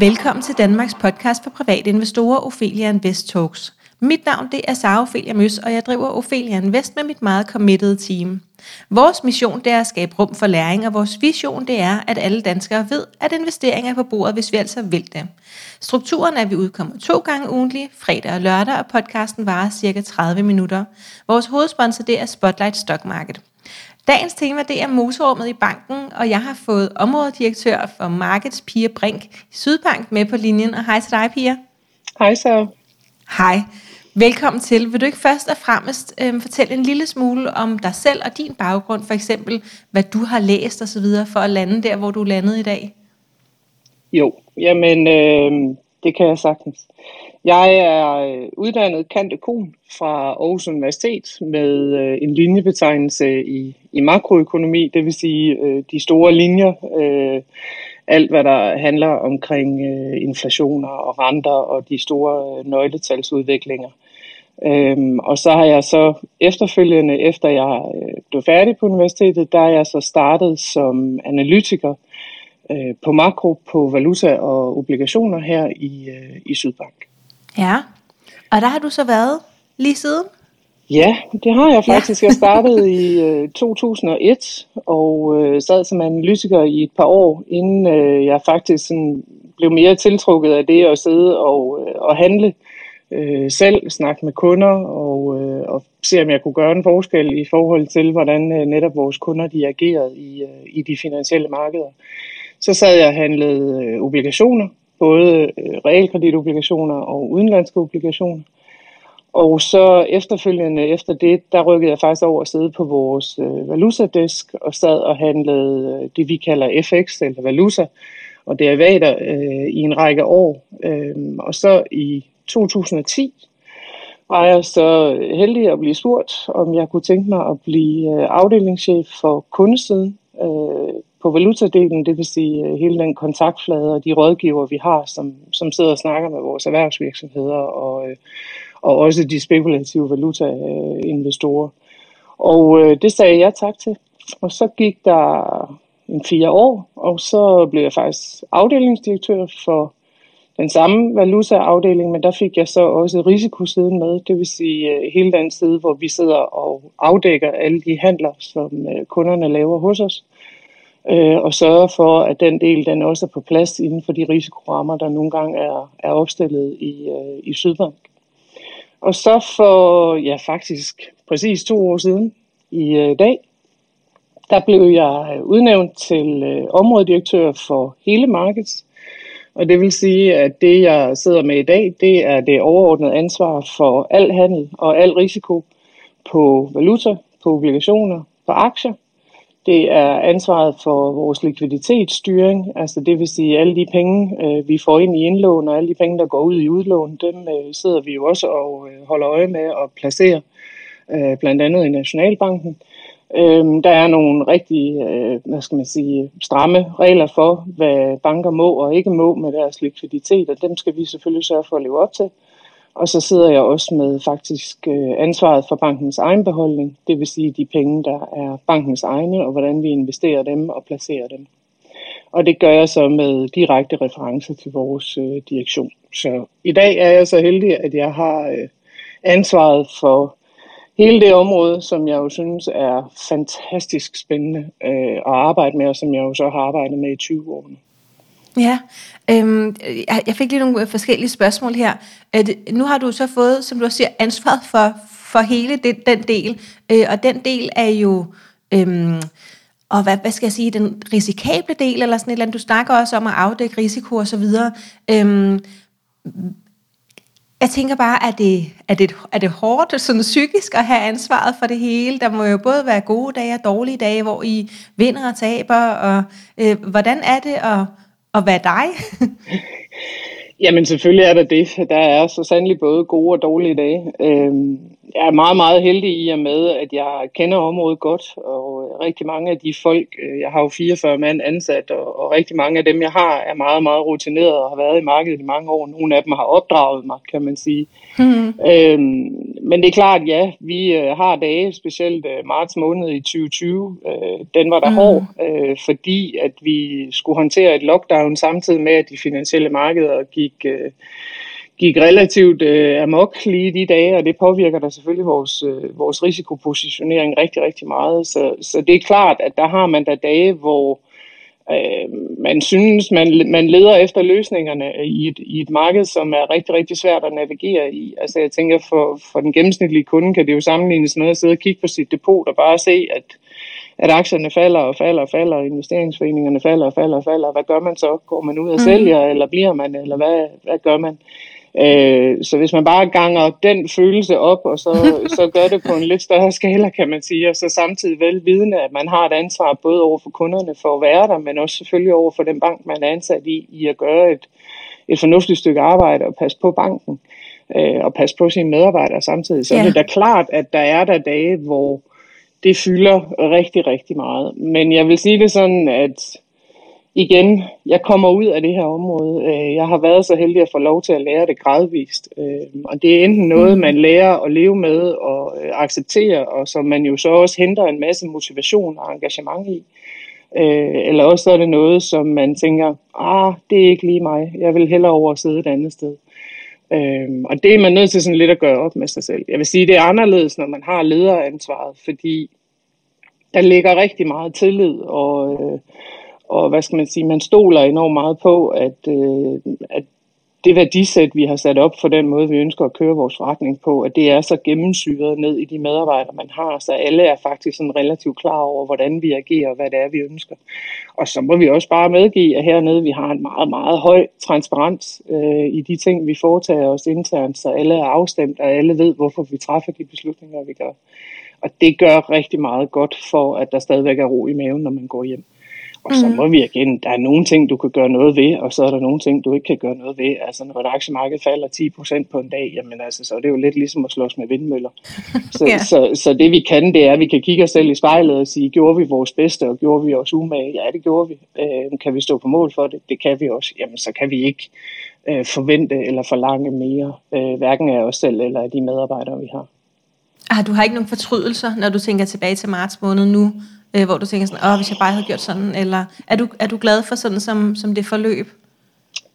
Velkommen til Danmarks podcast for private investorer, Ophelia Invest Talks. Mit navn det er Sara Ophelia Møs, og jeg driver Ophelia Invest med mit meget committed team. Vores mission det er at skabe rum for læring, og vores vision det er, at alle danskere ved, at investeringer er på bordet, hvis vi altså vil det. Strukturen er, at vi udkommer to gange ugentlig, fredag og lørdag, og podcasten varer cirka 30 minutter. Vores hovedsponsor det er Spotlight Stock Market. Dagens tema det er motorrummet i banken, og jeg har fået områdedirektør for Markets Pia Brink i Sydbank med på linjen. Og hej til dig, Pia. Hej så. Hej. Velkommen til. Vil du ikke først og fremmest øh, fortælle en lille smule om dig selv og din baggrund, for eksempel hvad du har læst osv., for at lande der, hvor du landet i dag? Jo, jamen øh, det kan jeg sagtens. Jeg er øh, uddannet kandekon fra Aarhus Universitet med øh, en linjebetegnelse i, i makroøkonomi, det vil sige øh, de store linjer, øh, alt hvad der handler omkring øh, inflationer og renter og de store øh, nøgletalsudviklinger. Øhm, og så har jeg så efterfølgende, efter jeg øh, blev færdig på universitetet, der er jeg så startet som analytiker øh, på makro, på valuta og obligationer her i, øh, i Sydbank. Ja, og der har du så været lige siden? Ja, det har jeg faktisk. Ja. jeg startede i øh, 2001 og øh, sad som analytiker i et par år, inden øh, jeg faktisk sådan, blev mere tiltrukket af det at sidde og, øh, og handle øh, selv, snakke med kunder og, øh, og se, om jeg kunne gøre en forskel i forhold til, hvordan øh, netop vores kunder de agerede i, øh, i de finansielle markeder. Så sad jeg og handlede øh, obligationer, både øh, realkreditobligationer og udenlandske obligationer. Og så efterfølgende efter det, der rykkede jeg faktisk over at sidde på vores øh, valutadesk og sad og handlede øh, det, vi kalder FX eller valuta og derivater øh, i en række år. Øh, og så i 2010 var jeg så heldig at blive spurgt, om jeg kunne tænke mig at blive øh, afdelingschef for kundesiden øh, på valutadelen, det vil sige øh, hele den kontaktflade og de rådgiver, vi har, som, som sidder og snakker med vores erhvervsvirksomheder og, øh, og også de spekulative valutainvestorer. Og øh, det sagde jeg tak til. Og så gik der en fire år, og så blev jeg faktisk afdelingsdirektør for den samme valutaafdeling, men der fik jeg så også risikosiden med, det vil sige hele den side, hvor vi sidder og afdækker alle de handler, som kunderne laver hos os, øh, og sørge for, at den del den også er på plads inden for de risikorammer, der nogle gange er, er opstillet i, øh, i Sydbank. Og så for ja, faktisk præcis to år siden i øh, dag, der blev jeg øh, udnævnt til øh, områdedirektør for hele markedet, og det vil sige, at det, jeg sidder med i dag, det er det overordnede ansvar for al handel og al risiko på valuta, på obligationer, på aktier. Det er ansvaret for vores likviditetsstyring, altså det vil sige alle de penge, øh, vi får ind i indlån, og alle de penge, der går ud i udlån, dem øh, sidder vi jo også og øh, holder øje med at placere, blandt andet i Nationalbanken. Øhm, der er nogle rigtig, øh, hvad skal man sige, stramme regler for, hvad banker må og ikke må med deres likviditet, og dem skal vi selvfølgelig sørge for at leve op til. Og så sidder jeg også med faktisk øh, ansvaret for bankens egen beholdning, det vil sige de penge, der er bankens egne, og hvordan vi investerer dem og placerer dem. Og det gør jeg så med direkte reference til vores øh, direktion. Så i dag er jeg så heldig, at jeg har øh, ansvaret for hele det område, som jeg jo synes er fantastisk spændende øh, at arbejde med, og som jeg jo så har arbejdet med i 20 år. Ja, øhm, jeg fik lige nogle øh, forskellige spørgsmål her. Øh, at, nu har du så fået, som du siger, ansvaret for, for hele den, den del, øh, og den del er jo... Øhm, og hvad, hvad skal jeg sige, den risikable del, eller sådan et eller andet, du snakker også om at afdække risiko og så videre. Øhm, jeg tænker bare, at det, er det, er det hårdt sådan psykisk at have ansvaret for det hele? Der må jo både være gode dage og dårlige dage, hvor I vinder og taber. Og, øh, hvordan er det at, hvad er dig? Jamen selvfølgelig er der det. Der er så sandelig både gode og dårlige dage. Øhm, jeg er meget, meget heldig i og med, at jeg kender området godt, og, rigtig mange af de folk, øh, jeg har jo 44 mand ansat, og, og rigtig mange af dem, jeg har, er meget, meget rutineret og har været i markedet i mange år. Nogle af dem har opdraget mig, kan man sige. Mm. Øhm, men det er klart, ja, vi øh, har dage, specielt øh, marts måned i 2020, øh, den var der mm. hård, øh, fordi at vi skulle håndtere et lockdown samtidig med, at de finansielle markeder gik... Øh, gik relativt øh, amok lige de dage, og det påvirker da selvfølgelig vores, øh, vores risikopositionering rigtig, rigtig meget. Så, så det er klart, at der har man da dage, hvor øh, man synes, man, man leder efter løsningerne i et, i et marked, som er rigtig, rigtig svært at navigere i. Altså jeg tænker, for, for den gennemsnitlige kunde kan det jo sammenlignes med at sidde og kigge på sit depot og bare se, at at aktierne falder og falder og falder, og investeringsforeningerne falder og falder og falder. Hvad gør man så? Går man ud og mm. sælger, eller bliver man, eller hvad, hvad gør man? Øh, så hvis man bare ganger den følelse op, og så, så gør det på en lidt større skala, kan man sige, og så samtidig vel vidende, at man har et ansvar både over for kunderne for at være der, men også selvfølgelig over for den bank, man er ansat i, i at gøre et, et fornuftigt stykke arbejde og passe på banken øh, og passe på sine medarbejdere samtidig. Så ja. det er da klart, at der er der dage, hvor det fylder rigtig, rigtig meget. Men jeg vil sige det sådan, at igen, jeg kommer ud af det her område. Øh, jeg har været så heldig at få lov til at lære det gradvist. Øh, og det er enten noget, mm. man lærer at leve med og øh, acceptere, og som man jo så også henter en masse motivation og engagement i. Eller også så er det noget, som man tænker, ah, det er ikke lige mig. Jeg vil hellere over at sidde et andet sted. og det er man nødt til sådan lidt at gøre op med sig selv. Jeg vil sige, det er anderledes, når man har lederansvaret, fordi der ligger rigtig meget tillid og, øh, og hvad skal man sige, man stoler enormt meget på, at, øh, at det værdisæt, vi har sat op for den måde, vi ønsker at køre vores forretning på, at det er så gennemsyret ned i de medarbejdere, man har, så alle er faktisk sådan relativt klar over, hvordan vi agerer og hvad det er, vi ønsker. Og så må vi også bare medgive, at hernede vi har en meget, meget høj transparens øh, i de ting, vi foretager os internt, så alle er afstemt, og alle ved, hvorfor vi træffer de beslutninger, vi gør. Og det gør rigtig meget godt for, at der stadigvæk er ro i maven, når man går hjem. Og så mm. må vi igen, der er nogle ting, du kan gøre noget ved, og så er der nogle ting, du ikke kan gøre noget ved. Altså når et aktiemarked falder 10% på en dag, jamen altså, så er det jo lidt ligesom at slås med vindmøller. Så, ja. så, så det vi kan, det er, at vi kan kigge os selv i spejlet og sige, gjorde vi vores bedste, og gjorde vi os umage? Ja, det gjorde vi. Øh, kan vi stå på mål for det? Det kan vi også. Jamen så kan vi ikke øh, forvente eller forlange mere, øh, hverken af os selv eller af de medarbejdere, vi har. Ah, du har ikke nogen fortrydelser, når du tænker tilbage til marts måned nu, øh, hvor du tænker sådan, åh, hvis jeg bare havde gjort sådan, eller er du, er du glad for sådan, som, som det forløb?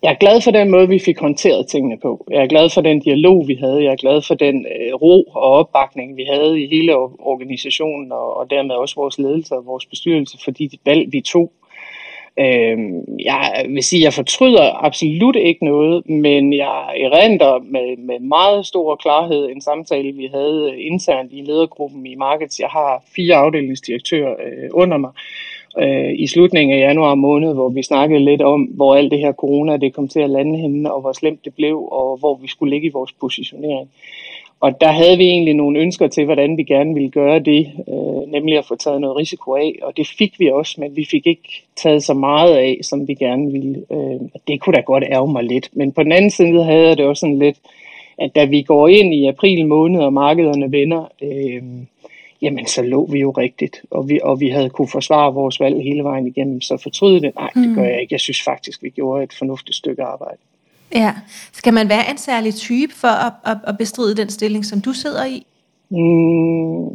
Jeg er glad for den måde, vi fik håndteret tingene på. Jeg er glad for den dialog, vi havde. Jeg er glad for den øh, ro og opbakning, vi havde i hele organisationen, og, og dermed også vores ledelse og vores bestyrelse, fordi de valg, vi tog, Øh, jeg vil sige, at jeg fortryder absolut ikke noget, men jeg erindrer med, med meget stor klarhed en samtale, vi havde internt i ledergruppen i Markets. Jeg har fire afdelingsdirektører øh, under mig øh, i slutningen af januar måned, hvor vi snakkede lidt om, hvor alt det her corona det kom til at lande henne, og hvor slemt det blev, og hvor vi skulle ligge i vores positionering. Og der havde vi egentlig nogle ønsker til, hvordan vi gerne ville gøre det, øh, nemlig at få taget noget risiko af, og det fik vi også, men vi fik ikke taget så meget af, som vi gerne ville. Øh, det kunne da godt ærge mig lidt, men på den anden side havde jeg det også sådan lidt, at da vi går ind i april måned, og markederne vender, øh, jamen så lå vi jo rigtigt, og vi, og vi havde kunne forsvare vores valg hele vejen igennem, så fortryde det, nej, det gør mm. jeg ikke. Jeg synes faktisk, vi gjorde et fornuftigt stykke arbejde. Ja. Skal man være en særlig type for at, at, at bestride den stilling, som du sidder i? Mm,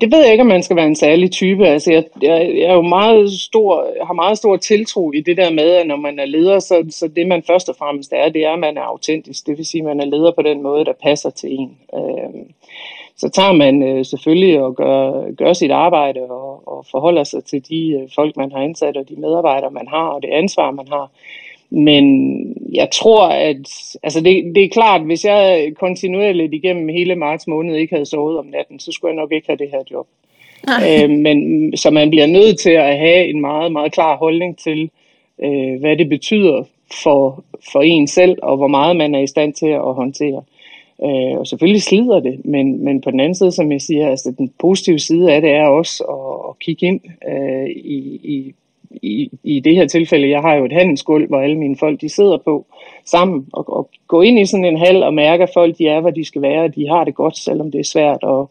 det ved jeg ikke, om man skal være en særlig type. Altså, jeg, jeg, jeg er jo meget stor, har meget stor tiltro i det der med, at når man er leder, så, så det man først og fremmest er, det er, at man er autentisk. Det vil sige, at man er leder på den måde, der passer til en. Øh, så tager man øh, selvfølgelig og gør, gør sit arbejde og, og forholder sig til de øh, folk, man har ansat, og de medarbejdere, man har, og det ansvar, man har. Men jeg tror, at altså det, det er klart, hvis jeg kontinuerligt igennem hele marts måned ikke havde sovet om natten, så skulle jeg nok ikke have det her job. Øh, men så man bliver nødt til at have en meget, meget klar holdning til, øh, hvad det betyder for, for en selv, og hvor meget man er i stand til at håndtere. Øh, og selvfølgelig slider det, men, men på den anden side, som jeg siger, altså den positive side af det er også at, at kigge ind øh, i, i i, i det her tilfælde, jeg har jo et handelsgulv, hvor alle mine folk de sidder på sammen, og, og gå ind i sådan en hal og mærke, at folk de er, hvor de skal være, og de har det godt, selvom det er svært, og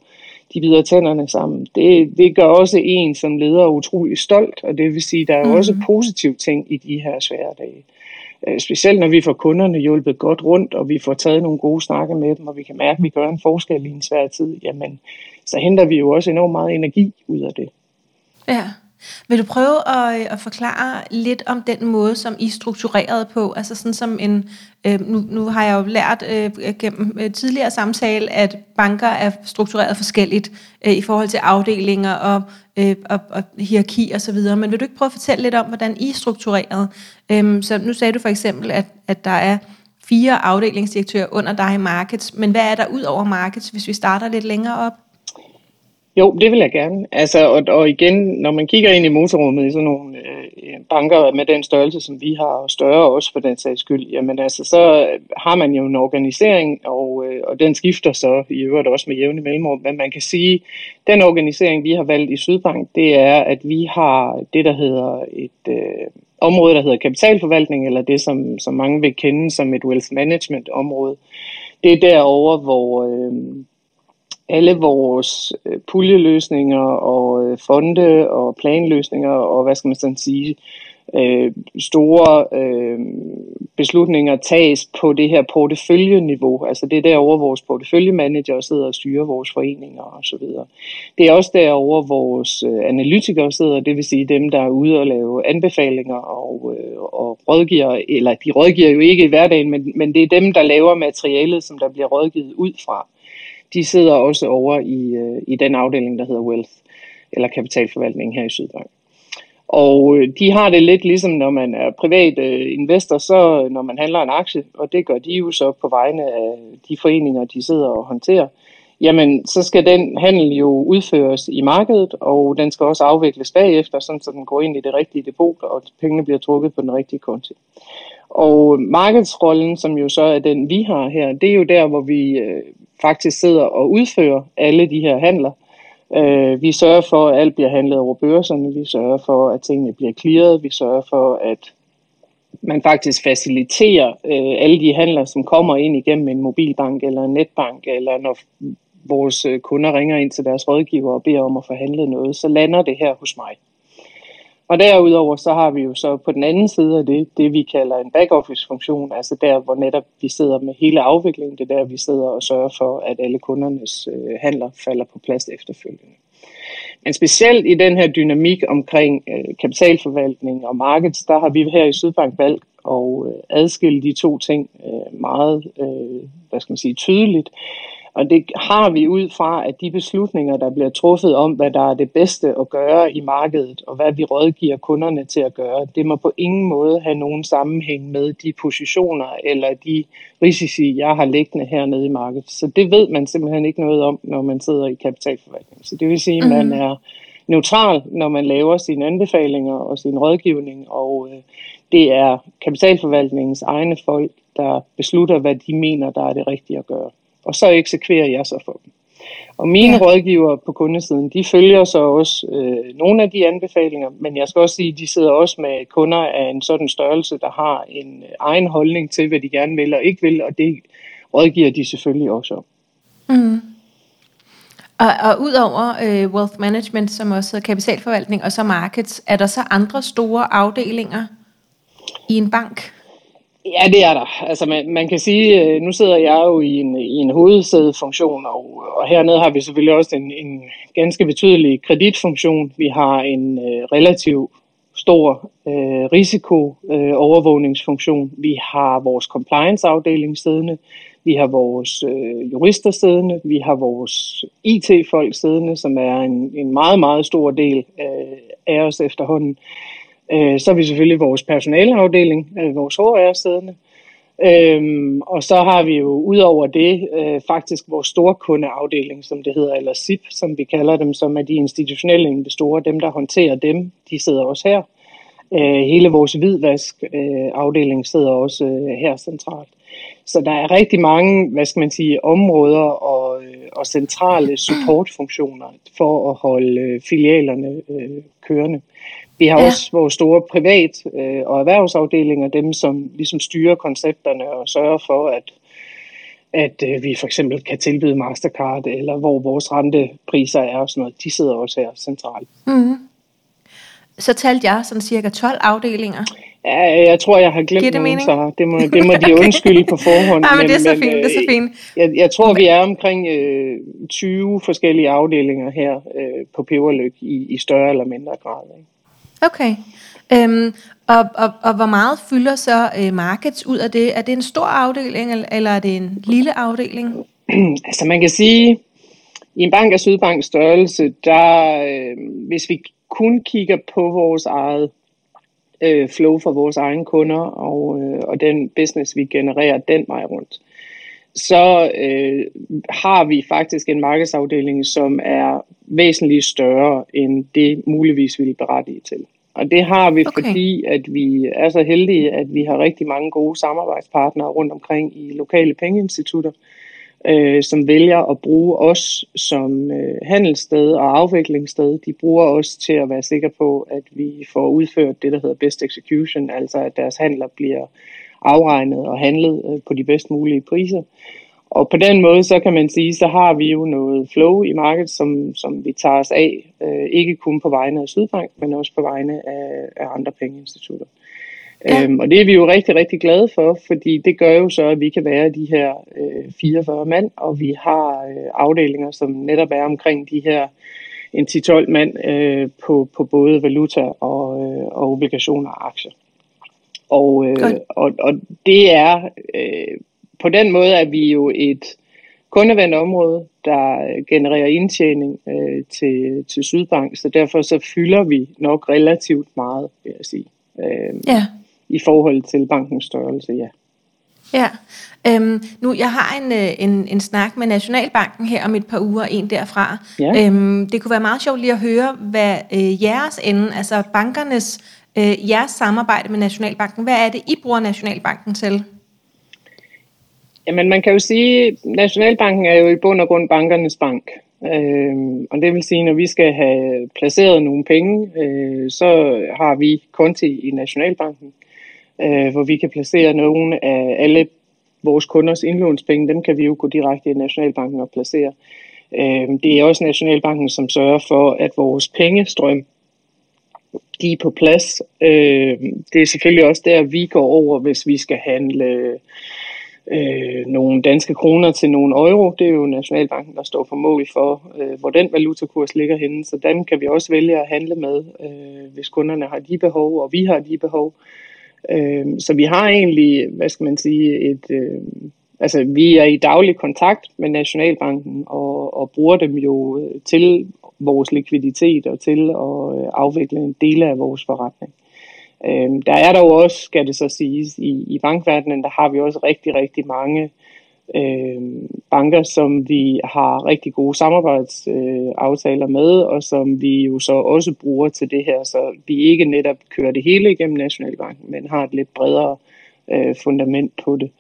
de bider tænderne sammen. Det, det gør også en som leder utrolig stolt, og det vil sige, der er mm. også positive ting i de her svære dage. Øh, specielt når vi får kunderne hjulpet godt rundt, og vi får taget nogle gode snakke med dem, og vi kan mærke, at vi gør en forskel i en svær tid, jamen, så henter vi jo også enormt meget energi ud af det. Ja. Vil du prøve at, øh, at forklare lidt om den måde, som I struktureret på? Altså sådan som en, øh, nu, nu har jeg jo lært øh, gennem øh, tidligere samtale, at banker er struktureret forskelligt øh, i forhold til afdelinger og, øh, og, og hierarki og så videre. Men vil du ikke prøve at fortælle lidt om, hvordan I er struktureret? Øh, så nu sagde du for eksempel, at, at der er fire afdelingsdirektører under dig i Markets, men hvad er der ud over Markets, hvis vi starter lidt længere op? Jo, det vil jeg gerne. Altså, og, og igen, når man kigger ind i motorrummet i sådan nogle øh, banker med den størrelse, som vi har, og større også for den sags skyld, jamen altså, så har man jo en organisering, og, øh, og den skifter så i øvrigt også med jævne mellemrum. Men man kan sige, den organisering, vi har valgt i Sydbank, det er, at vi har det, der hedder et øh, område, der hedder kapitalforvaltning, eller det, som, som mange vil kende som et wealth management område. Det er derover, hvor... Øh, alle vores øh, puljeløsninger og øh, fonde og planløsninger og hvad skal man sådan sige, øh, store øh, beslutninger tages på det her porteføljeniveau. Altså det er derovre, vores porteføljemanager sidder og styrer vores foreninger og så videre. Det er også derover vores øh, analytikere sidder, det vil sige dem, der er ude og lave anbefalinger og, øh, og rådgiver, eller de rådgiver jo ikke i hverdagen, men, men det er dem, der laver materialet, som der bliver rådgivet ud fra de sidder også over i, øh, i den afdeling, der hedder Wealth, eller kapitalforvaltning her i Sydbank. Og øh, de har det lidt ligesom, når man er privat øh, investor, så øh, når man handler en aktie, og det gør de jo så på vegne af de foreninger, de sidder og håndterer, jamen så skal den handel jo udføres i markedet, og den skal også afvikles bagefter, sådan så den går ind i det rigtige depot, og pengene bliver trukket på den rigtige konti. Og markedsrollen, som jo så er den, vi har her, det er jo der, hvor vi øh, faktisk sidder og udfører alle de her handler. Øh, vi sørger for, at alt bliver handlet over børserne, vi sørger for, at tingene bliver clearet, vi sørger for, at man faktisk faciliterer øh, alle de handler, som kommer ind igennem en mobilbank eller en netbank, eller når vores øh, kunder ringer ind til deres rådgiver og beder om at forhandle noget, så lander det her hos mig. Og derudover så har vi jo så på den anden side af det, det vi kalder en back-office funktion, altså der, hvor netop vi sidder med hele afviklingen, det er der, vi sidder og sørger for, at alle kundernes øh, handler falder på plads efterfølgende. Men specielt i den her dynamik omkring øh, kapitalforvaltning og markeds, der har vi her i Sydbank valgt at øh, adskille de to ting øh, meget øh, hvad skal man sige, tydeligt. Og det har vi ud fra, at de beslutninger, der bliver truffet om, hvad der er det bedste at gøre i markedet, og hvad vi rådgiver kunderne til at gøre, det må på ingen måde have nogen sammenhæng med de positioner eller de risici, jeg har liggende hernede i markedet. Så det ved man simpelthen ikke noget om, når man sidder i kapitalforvaltning. Så det vil sige, at man mhm. er neutral, når man laver sine anbefalinger og sin rådgivning, og øh, det er kapitalforvaltningens egne folk, der beslutter, hvad de mener, der er det rigtige at gøre og så eksekverer jeg så for dem. Og mine ja. rådgivere på kundesiden, de følger så også øh, nogle af de anbefalinger, men jeg skal også sige, de sidder også med kunder af en sådan størrelse, der har en øh, egen holdning til, hvad de gerne vil og ikke vil, og det rådgiver de selvfølgelig også om. Mm. Og, og udover øh, wealth management, som også hedder kapitalforvaltning, og så markets, er der så andre store afdelinger i en bank? Ja, det er der. Altså man, man kan sige, øh, nu sidder jeg jo i en, i en hovedsædefunktion, og, og hernede har vi selvfølgelig også en, en ganske betydelig kreditfunktion. Vi har en øh, relativ stor øh, risiko-overvågningsfunktion. Øh, vi har vores compliance-afdeling siddende. Vi har vores øh, jurister siddende. Vi har vores IT-folk siddende, som er en, en meget, meget stor del øh, af os efterhånden. Øh, Øh, så har vi selvfølgelig vores personaleafdeling, øh, vores HR siddende. Øhm, og så har vi jo ud over det øh, faktisk vores storkundeafdeling, som det hedder, eller SIP, som vi kalder dem, som er de institutionelle investorer, dem der håndterer dem, de sidder også her. Øh, hele vores hvidvask øh, afdeling sidder også øh, her centralt. Så der er rigtig mange, hvad skal man sige, områder og, øh, og centrale supportfunktioner for at holde øh, filialerne øh, kørende. Vi har ja. også vores store privat- øh, og erhvervsafdelinger, dem som ligesom styrer koncepterne og sørger for, at at øh, vi for eksempel kan tilbyde Mastercard, eller hvor vores rentepriser er og sådan noget. De sidder også her centralt. Mm. Så talte jeg sådan cirka 12 afdelinger. Ja, jeg tror, jeg har glemt det nogen, så det må, det må de undskylde på forhånd. ja, men, men det er så fint, det er så øh, fint. Jeg, jeg tror, vi er omkring øh, 20 forskellige afdelinger her øh, på Peberlyk i, i større eller mindre grad. Ikke? Okay. Øhm, og, og, og hvor meget fylder så øh, markets ud af det? Er det en stor afdeling, eller er det en lille afdeling? altså man kan sige, i en bank af Sydbanks størrelse, der, øh, hvis vi kun kigger på vores eget øh, flow for vores egne kunder og, øh, og den business, vi genererer den vej rundt, så øh, har vi faktisk en markedsafdeling, som er væsentligt større end det muligvis ville berettige til. Og det har vi, okay. fordi at vi er så heldige, at vi har rigtig mange gode samarbejdspartnere rundt omkring i lokale pengeinstitutter, øh, som vælger at bruge os som øh, handelssted og afviklingssted. De bruger os til at være sikre på, at vi får udført det, der hedder best execution, altså at deres handler bliver afregnet og handlet øh, på de bedst mulige priser. Og på den måde, så kan man sige, så har vi jo noget flow i markedet, som, som vi tager os af, øh, ikke kun på vegne af Sydbank, men også på vegne af, af andre pengeinstitutter. Ja. Øhm, og det er vi jo rigtig, rigtig glade for, fordi det gør jo så, at vi kan være de her øh, 44 mand, og vi har øh, afdelinger, som netop er omkring de her en 10-12 mand øh, på, på både valuta og, øh, og obligationer og aktier. Og, øh, og, og det er øh, på den måde er vi jo et kundevendt område, der genererer indtjening øh, til, til Sydbank, så derfor så fylder vi nok relativt meget, vil jeg sige. Øh, ja. I forhold til bankens størrelse, ja. Ja, øhm, nu jeg har en, øh, en, en snak med Nationalbanken her om et par uger, en derfra. Ja. Øhm, det kunne være meget sjovt lige at høre, hvad øh, jeres ende, altså bankernes, øh, jeres samarbejde med Nationalbanken, hvad er det, I bruger Nationalbanken til? Jamen man kan jo sige, at Nationalbanken er jo i bund og grund bankernes bank. Øh, og det vil sige, når vi skal have placeret nogle penge, øh, så har vi konti i Nationalbanken, øh, hvor vi kan placere nogle af alle vores kunders indlånspenge. Dem kan vi jo gå direkte i Nationalbanken og placere. Øh, det er også Nationalbanken, som sørger for, at vores pengestrøm de er på plads. Øh, det er selvfølgelig også der, vi går over, hvis vi skal handle øh, nogle danske kroner til nogle euro. Det er jo Nationalbanken, der står for mål for, øh, hvor den valutakurs ligger henne. Så den kan vi også vælge at handle med, øh, hvis kunderne har de behov, og vi har de behov. Øh, så vi har egentlig, hvad skal man sige, et... Øh, altså, vi er i daglig kontakt med Nationalbanken og, og bruger dem jo øh, til vores likviditet og til at øh, afvikle en del af vores forretning. Øh, der er der jo også, skal det så siges, i, i bankverdenen, der har vi også rigtig, rigtig mange øh, banker, som vi har rigtig gode samarbejdsaftaler øh, med, og som vi jo så også bruger til det her, så vi ikke netop kører det hele igennem Nationalbanken, men har et lidt bredere øh, fundament på det.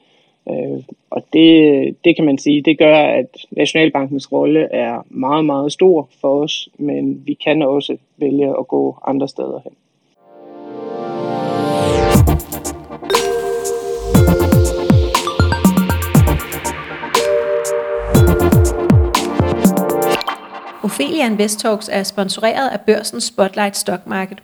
Øh, og det, det kan man sige, det gør, at Nationalbankens rolle er meget, meget stor for os, men vi kan også vælge at gå andre steder hen. Ophelia Invest Talks er sponsoreret af børsens Spotlight Stock Market.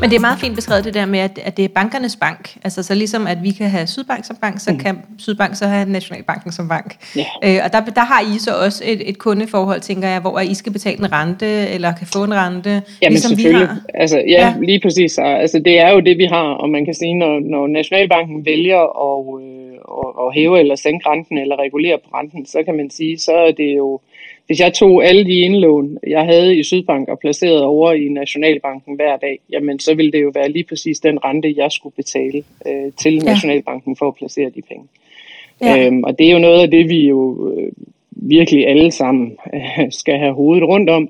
Men det er meget fint beskrevet det der med, at, at det er bankernes bank. Altså så ligesom at vi kan have Sydbank som bank, så mm. kan Sydbank så have Nationalbanken som bank. Yeah. Øh, og der, der har I så også et, et kundeforhold, tænker jeg, hvor I skal betale en rente, eller kan få en rente, Jamen, ligesom vi har. Altså, ja, ja, lige præcis. Altså, det er jo det, vi har, og man kan sige, når, når Nationalbanken vælger at, øh, at, at hæve eller sænke renten, eller regulere på renten, så kan man sige, så er det jo hvis jeg tog alle de indlån, jeg havde i Sydbank og placeret over i Nationalbanken hver dag, jamen så ville det jo være lige præcis den rente, jeg skulle betale øh, til ja. Nationalbanken for at placere de penge. Ja. Øhm, og det er jo noget af det, vi jo øh, virkelig alle sammen øh, skal have hovedet rundt om.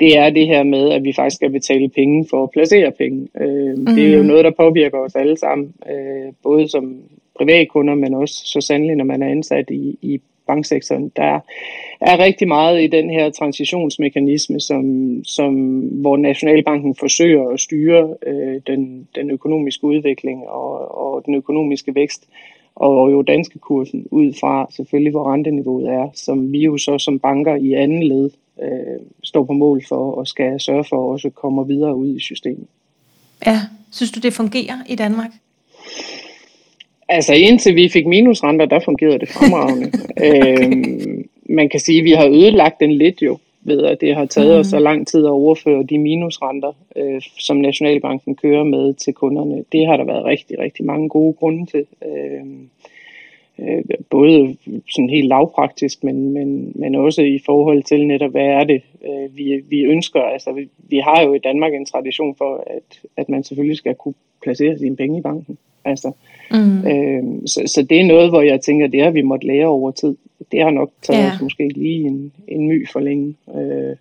Det er det her med, at vi faktisk skal betale penge for at placere penge. Øh, mm. Det er jo mhm. noget, der påvirker os alle sammen, øh, både som privatkunder, men også så sandelig, når man er ansat i, i banksektoren. Der er rigtig meget i den her transitionsmekanisme, som, som, hvor Nationalbanken forsøger at styre øh, den, den økonomiske udvikling og, og den økonomiske vækst, og jo danske kursen ud fra selvfølgelig, hvor renteniveauet er, som vi jo så som banker i anden led øh, står på mål for og skal sørge for også kommer videre ud i systemet. Ja, synes du det fungerer i Danmark? Altså indtil vi fik minusrenter, der fungerede det fremragende. øhm, man kan sige, at vi har ødelagt den lidt jo, ved at det har taget mm. os så lang tid at overføre de minusrenter, øh, som Nationalbanken kører med til kunderne. Det har der været rigtig, rigtig mange gode grunde til. Øh, både sådan helt lavpraktisk, men, men, men også i forhold til netop, hvad er det, øh, vi, vi ønsker. Altså, vi, vi har jo i Danmark en tradition for, at, at man selvfølgelig skal kunne placere sine penge i banken. Altså, mm. øh, så, så det er noget, hvor jeg tænker, det har vi måtte lære over tid. Det har nok taget ja. os måske lige en, en my for længe. Øh,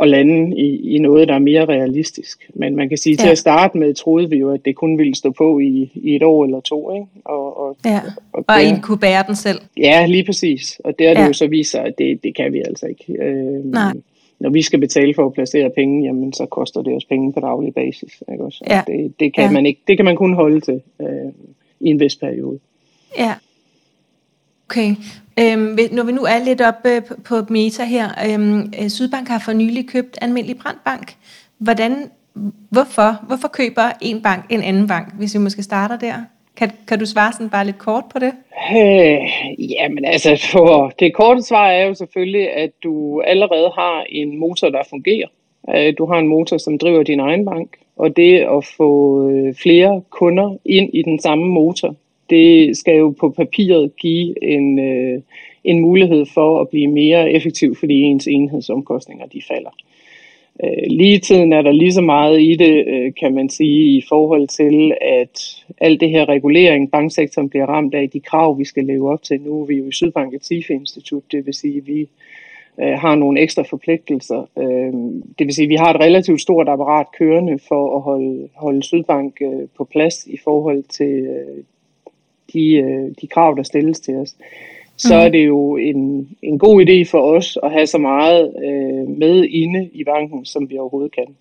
at lande i, i noget, der er mere realistisk. Men man kan sige, ja. til at starte med, troede vi jo, at det kun ville stå på i, i et år eller to. Ikke? Og, og, ja. og, og en kunne bære den selv. Ja, lige præcis. Og det har ja. det jo så vist sig, at det, det kan vi altså ikke. Øh, Nej. Når vi skal betale for at placere penge, jamen så koster det os penge på daglig basis. Ikke også? Ja. Det, det, kan ja. man ikke, det kan man kun holde til øh, i en vis periode. Ja. Okay, øhm, når vi nu er lidt oppe øh, på, på meta her, øhm, øh, Sydbank har for nylig købt Almindelig Brandbank. Hvordan, hvorfor, hvorfor køber en bank en anden bank, hvis vi måske starter der? Kan, kan du svare sådan bare lidt kort på det? Øh, jamen altså, for det korte svar er jo selvfølgelig, at du allerede har en motor, der fungerer. Øh, du har en motor, som driver din egen bank, og det at få flere kunder ind i den samme motor, det skal jo på papiret give en, øh, en mulighed for at blive mere effektiv, fordi ens enhedsomkostninger de falder. Øh, lige tiden er der lige så meget i det, øh, kan man sige, i forhold til, at alt det her regulering, banksektoren bliver ramt af de krav, vi skal leve op til. Nu er vi jo i Sydbank et institut det vil sige, at vi øh, har nogle ekstra forpligtelser. Øh, det vil sige, at vi har et relativt stort apparat kørende for at holde, holde Sydbank øh, på plads i forhold til øh, de, øh, de krav, der stilles til os, så mm. er det jo en, en god idé for os at have så meget øh, med inde i banken, som vi overhovedet kan.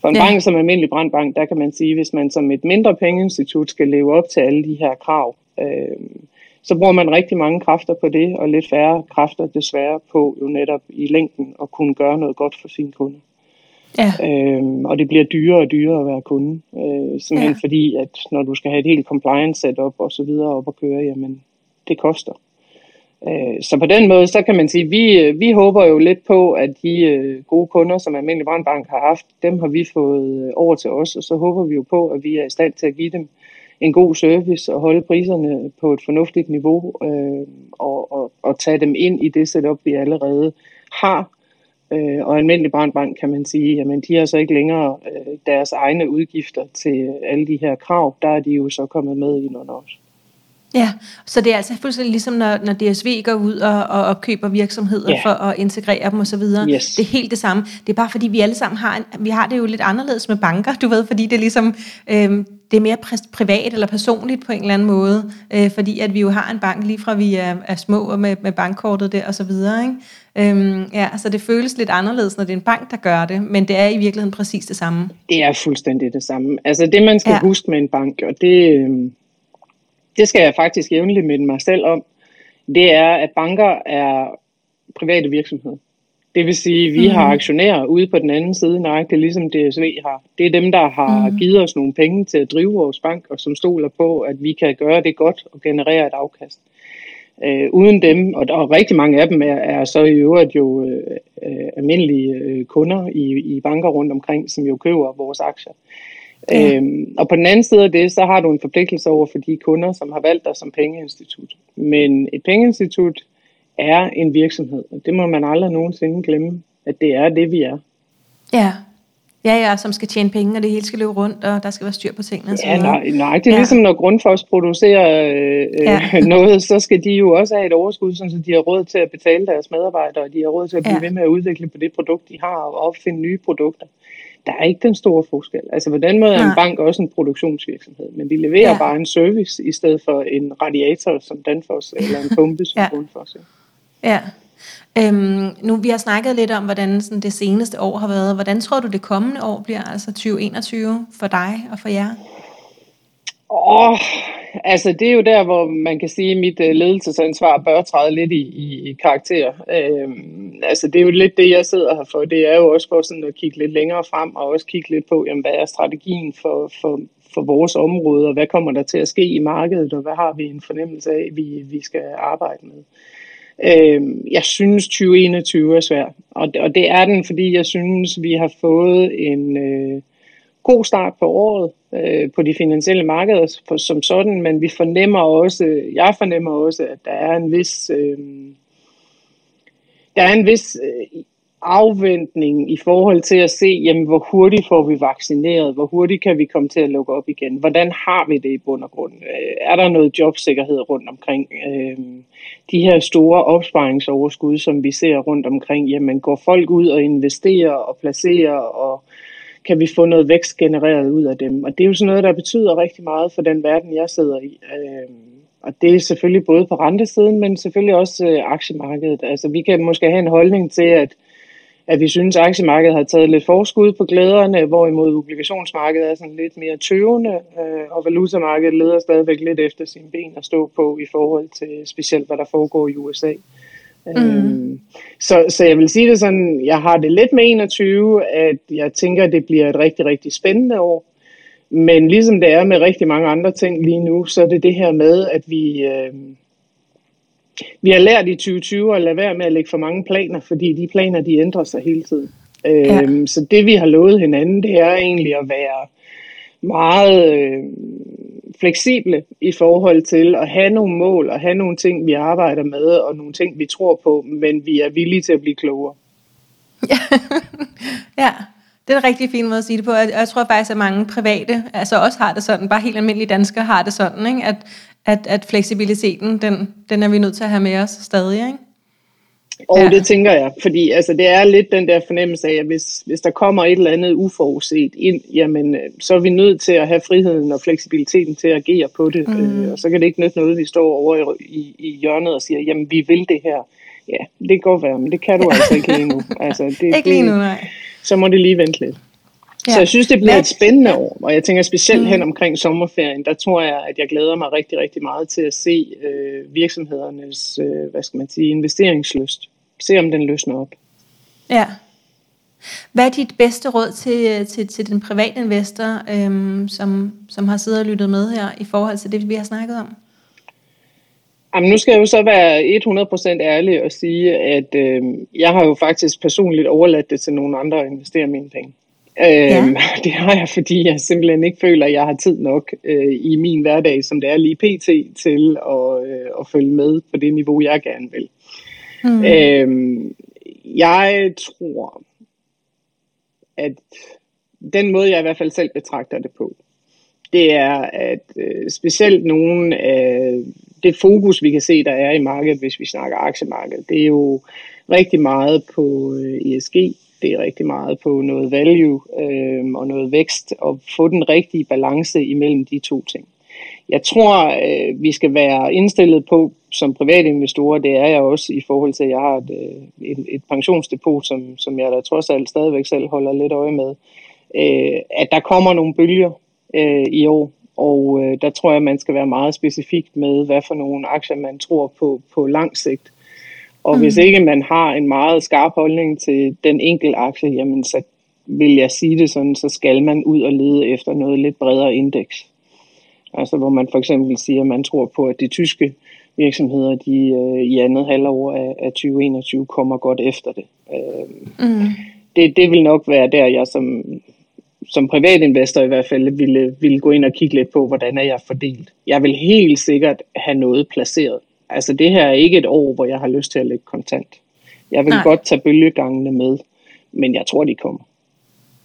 For en ja. bank som almindelig brandbank, der kan man sige, hvis man som et mindre pengeinstitut skal leve op til alle de her krav, øh, så bruger man rigtig mange kræfter på det, og lidt færre kræfter desværre på jo netop i længden at kunne gøre noget godt for sine kunder. Ja. Øhm, og det bliver dyrere og dyrere at være kunde. Øh, simpelthen ja. fordi, at når du skal have et helt compliance setup og så videre op at køre, jamen det koster. Øh, så på den måde, så kan man sige, vi, vi håber jo lidt på, at de øh, gode kunder, som Almindelig Brandbank har haft, dem har vi fået over til os, og så håber vi jo på, at vi er i stand til at give dem en god service og holde priserne på et fornuftigt niveau øh, og, og, og tage dem ind i det setup, vi allerede har Øh, og almindelig brandbank kan man sige, jamen de har så ikke længere øh, deres egne udgifter til alle de her krav. Der er de jo så kommet med ind under os. Ja, så det er altså fuldstændig ligesom, når, når DSV går ud og, og, og køber virksomheder ja. for at integrere dem osv. Yes. Det er helt det samme. Det er bare fordi, vi alle sammen har, en, vi har det jo lidt anderledes med banker, du ved, fordi det er ligesom, øhm, det er mere privat eller personligt på en eller anden måde, øh, fordi at vi jo har en bank lige fra vi er, er små med, med bankkortet der og så videre, ikke? Øhm, ja, så det føles lidt anderledes, når det er en bank, der gør det, men det er i virkeligheden præcis det samme. Det er fuldstændig det samme. Altså det, man skal ja. huske med en bank, og det, øhm, det skal jeg faktisk jævnligt minde mig selv om, det er, at banker er private virksomheder. Det vil sige, at vi mm. har aktionærer ude på den anden side, nøjagtigt ligesom DSV har. Det er dem, der har mm. givet os nogle penge til at drive vores bank, og som stoler på, at vi kan gøre det godt og generere et afkast. Øh, uden dem, og der er rigtig mange af dem er, er så i øvrigt jo øh, øh, almindelige øh, kunder i, i banker rundt omkring, som jo køber vores aktier. Ja. Øhm, og på den anden side af det, så har du en forpligtelse over for de kunder, som har valgt dig som pengeinstitut. Men et pengeinstitut er en virksomhed, og det må man aldrig nogensinde glemme, at det er det, vi er. Ja, Ja, ja, som skal tjene penge, og det hele skal løbe rundt, og der skal være styr på tingene. Og Ja, nej, nej, det er Ja. ligesom når Grundfos producerer øh, Ja. ja. noget, så skal de jo også have et overskud, så de har råd til at betale deres medarbejdere, og de har råd til at blive ja. ved med at udvikle på det produkt, de har, og opfinde nye produkter. Der er ikke den store forskel. Altså på den måde er en bank også en produktionsvirksomhed, men de leverer Ja. bare en service i stedet for en radiator som Danfoss, eller en pumpe som Ja. Grundfos. Ja. Ja. Øhm, nu vi har snakket lidt om, hvordan sådan, det seneste år har været. Hvordan tror du, det kommende år bliver, altså 2021, for dig og for jer? Åh, altså det er jo der, hvor man kan sige, at mit øh, ledelsesansvar bør træde lidt i, i, i karakter. Øhm, altså det er jo lidt det, jeg sidder her for. Det er jo også for sådan at kigge lidt længere frem, og også kigge lidt på, jamen, hvad er strategien for, for, for vores område, og hvad kommer der til at ske i markedet, og hvad har vi en fornemmelse af, vi, vi skal arbejde med. Øhm, jeg synes 2021 er svært, og, og det er den, fordi jeg synes, vi har fået en... Øh, god start på året øh, på de finansielle markeder for, som sådan, men vi fornemmer også, jeg fornemmer også, at der er en vis, øh, der er en vis øh, afventning i forhold til at se, jamen, hvor hurtigt får vi vaccineret, hvor hurtigt kan vi komme til at lukke op igen, hvordan har vi det i bund og grund, øh, er der noget jobsikkerhed rundt omkring, øh, de her store opsparingsoverskud, som vi ser rundt omkring, jamen går folk ud og investerer og placerer og kan vi få noget vækst genereret ud af dem. Og det er jo sådan noget, der betyder rigtig meget for den verden, jeg sidder i. Øhm, og det er selvfølgelig både på rentesiden, men selvfølgelig også øh, aktiemarkedet. Altså vi kan måske have en holdning til, at, at vi synes, at aktiemarkedet har taget lidt forskud på glæderne, hvorimod obligationsmarkedet er sådan lidt mere tøvende, øh, og valutamarkedet leder stadigvæk lidt efter sine ben at stå på i forhold til specielt, hvad der foregår i USA. Mm. Øhm, så, så jeg vil sige det sådan, jeg har det lidt med 21, at jeg tænker, at det bliver et rigtig, rigtig spændende år. Men ligesom det er med rigtig mange andre ting lige nu, så er det det her med, at vi, øh, vi har lært i 2020 at lade være med at lægge for mange planer, fordi de planer, de ændrer sig hele tiden. Ja. Øhm, så det vi har lovet hinanden, det er egentlig at være meget øh, fleksible i forhold til at have nogle mål og have nogle ting, vi arbejder med, og nogle ting, vi tror på, men vi er villige til at blive klogere. Ja, det er en rigtig fin måde at sige det på. Og jeg tror faktisk, at mange private, altså også har det sådan, bare helt almindelige danskere har det sådan, ikke? At, at, at fleksibiliteten, den, den er vi nødt til at have med os stadig, ikke? Og Ja. det tænker jeg, fordi altså, det er lidt den der fornemmelse af, at hvis, hvis der kommer et eller andet uforudset ind, jamen, øh, så er vi nødt til at have friheden og fleksibiliteten til at agere på det. Mm. Øh, og så kan det ikke nytte noget, vi står over i, i, i hjørnet og siger, jamen vi vil det her. Ja, det kan godt være, men det kan du altså ikke lige nu. Altså, det, Ikke lige nu, nej. så må det lige vente lidt. Ja. Så jeg synes, det bliver et spændende år, og jeg tænker specielt mm. hen omkring sommerferien, der tror jeg, at jeg glæder mig rigtig, rigtig meget til at se øh, virksomhedernes, øh, hvad skal man sige, investeringslyst. Se om den løsner op. Ja. Hvad er dit bedste råd til, til, til den private investor, øhm, som, som har siddet og lyttet med her, i forhold til det, vi har snakket om? Jamen, nu skal jeg jo så være 100% ærlig og sige, at øh, jeg har jo faktisk personligt overladt det til nogle andre at investere mine penge. Øhm, det har jeg, fordi jeg simpelthen ikke føler, at jeg har tid nok øh, i min hverdag, som det er lige pt. til at, øh, at følge med på det niveau, jeg gerne vil. Mm. Øhm, jeg tror, at den måde, jeg i hvert fald selv betragter det på, det er, at øh, specielt nogle af det fokus, vi kan se, der er i markedet, hvis vi snakker aktiemarkedet, det er jo rigtig meget på øh, ESG, det er rigtig meget på noget value øh, og noget vækst, og få den rigtige balance imellem de to ting. Jeg tror, øh, vi skal være indstillet på, som private investorer, det er jeg også i forhold til, at jeg har et, øh, et, et pensionsdepot, som, som jeg da trods alt stadigvæk selv holder lidt øje med, øh, at der kommer nogle bølger øh, i år, og øh, der tror jeg, man skal være meget specifikt med, hvad for nogle aktier man tror på på lang sigt. Og mm. hvis ikke man har en meget skarp holdning til den enkelte aktie, jamen så vil jeg sige det sådan, så skal man ud og lede efter noget lidt bredere indeks. Altså hvor man for eksempel siger, at man tror på, at de tyske virksomheder, de øh, i andet halvår af, af 2021 kommer godt efter det. Øh, Mm. det. Det vil nok være der, jeg som, som privatinvestor i hvert fald ville, ville gå ind og kigge lidt på, hvordan er jeg fordelt. Jeg vil helt sikkert have noget placeret. Altså det her er ikke et år, hvor jeg har lyst til at lægge kontant. Jeg vil Nej. Godt tage bølgegangene med, men jeg tror, de kommer.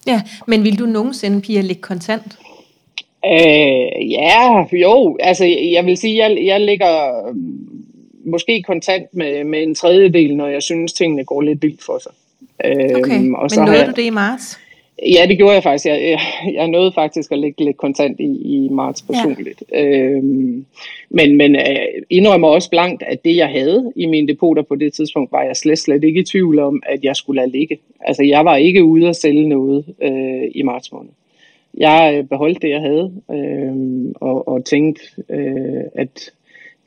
Ja, men vil du nogensinde, Pia, lægge kontant? Øh, ja, jo, altså jeg vil sige, jeg, jeg lægger måske kontant med, med en tredjedel, når jeg synes, tingene går lidt vildt for sig. Okay, øhm, og så men nåede jeg, du det i marts? Ja, det gjorde jeg faktisk. Jeg, jeg, jeg nåede faktisk at lægge lidt kontant i, i marts personligt. Ja. Øhm, men men øh, indrømmer også blankt, at det jeg havde i mine depoter på det tidspunkt, var jeg slet, slet ikke i tvivl om, at jeg skulle lade ligge. Altså jeg var ikke ude at sælge noget øh, i marts måned. Jeg øh, beholdt det, jeg havde, øh, og, og tænkte, øh, at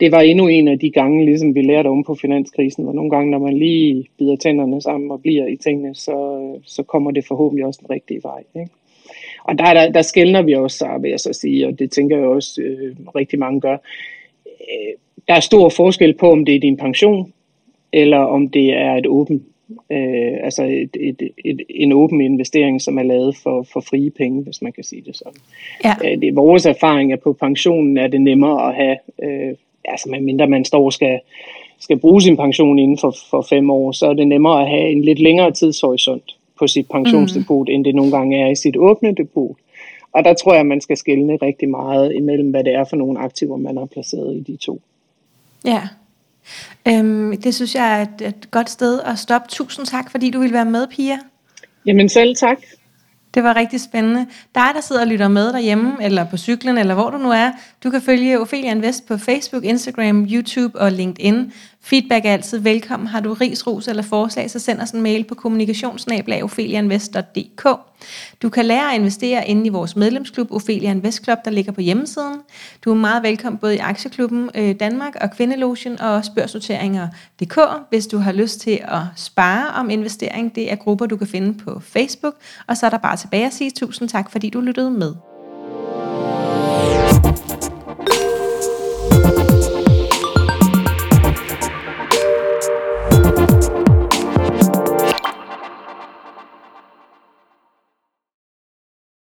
det var endnu en af de gange, ligesom vi lærte om på finanskrisen, hvor nogle gange, når man lige bider tænderne sammen og bliver i tingene, så, så kommer det forhåbentlig også den rigtige vej. Ikke? Og der, der, der skældner vi også, vil jeg så sige, og det tænker jeg også øh, rigtig mange gør. Øh, der er stor forskel på, om det er din pension, eller om det er et åbent øh, altså et, et, et, en åben investering, som er lavet for, for frie penge, hvis man kan sige det sådan. Ja. Øh, det er vores erfaring, at på pensionen er det nemmere at have øh, altså medmindre man står og skal, skal bruge sin pension inden for, for fem år, så er det nemmere at have en lidt længere tidshorisont på sit pensionsdepot, mm. end det nogle gange er i sit åbne depot. Og der tror jeg, man skal skille rigtig meget imellem, hvad det er for nogle aktiver, man har placeret i de to. Ja, øhm, det synes jeg er et, et godt sted at stoppe. Tusind tak, fordi du vil være med, Pia. Jamen selv tak. Det var rigtig spændende. Dig, der sidder og lytter med derhjemme, eller på cyklen, eller hvor du nu er, du kan følge Ophelia Invest på Facebook, Instagram, YouTube og LinkedIn. Feedback er altid velkommen. Har du ris, ros eller forslag, så send os en mail på kommunikationsnabelagopheliainvest.dk. Du kan lære at investere inde i vores medlemsklub Ophelia Invest Club, der ligger på hjemmesiden. Du er meget velkommen både i Aktieklubben øh, Danmark og Kvindelogen og spørgsorteringer.dk, hvis du har lyst til at spare om investering. Det er grupper, du kan finde på Facebook. Og så er der bare tilbage at sige tusind tak, fordi du lyttede med.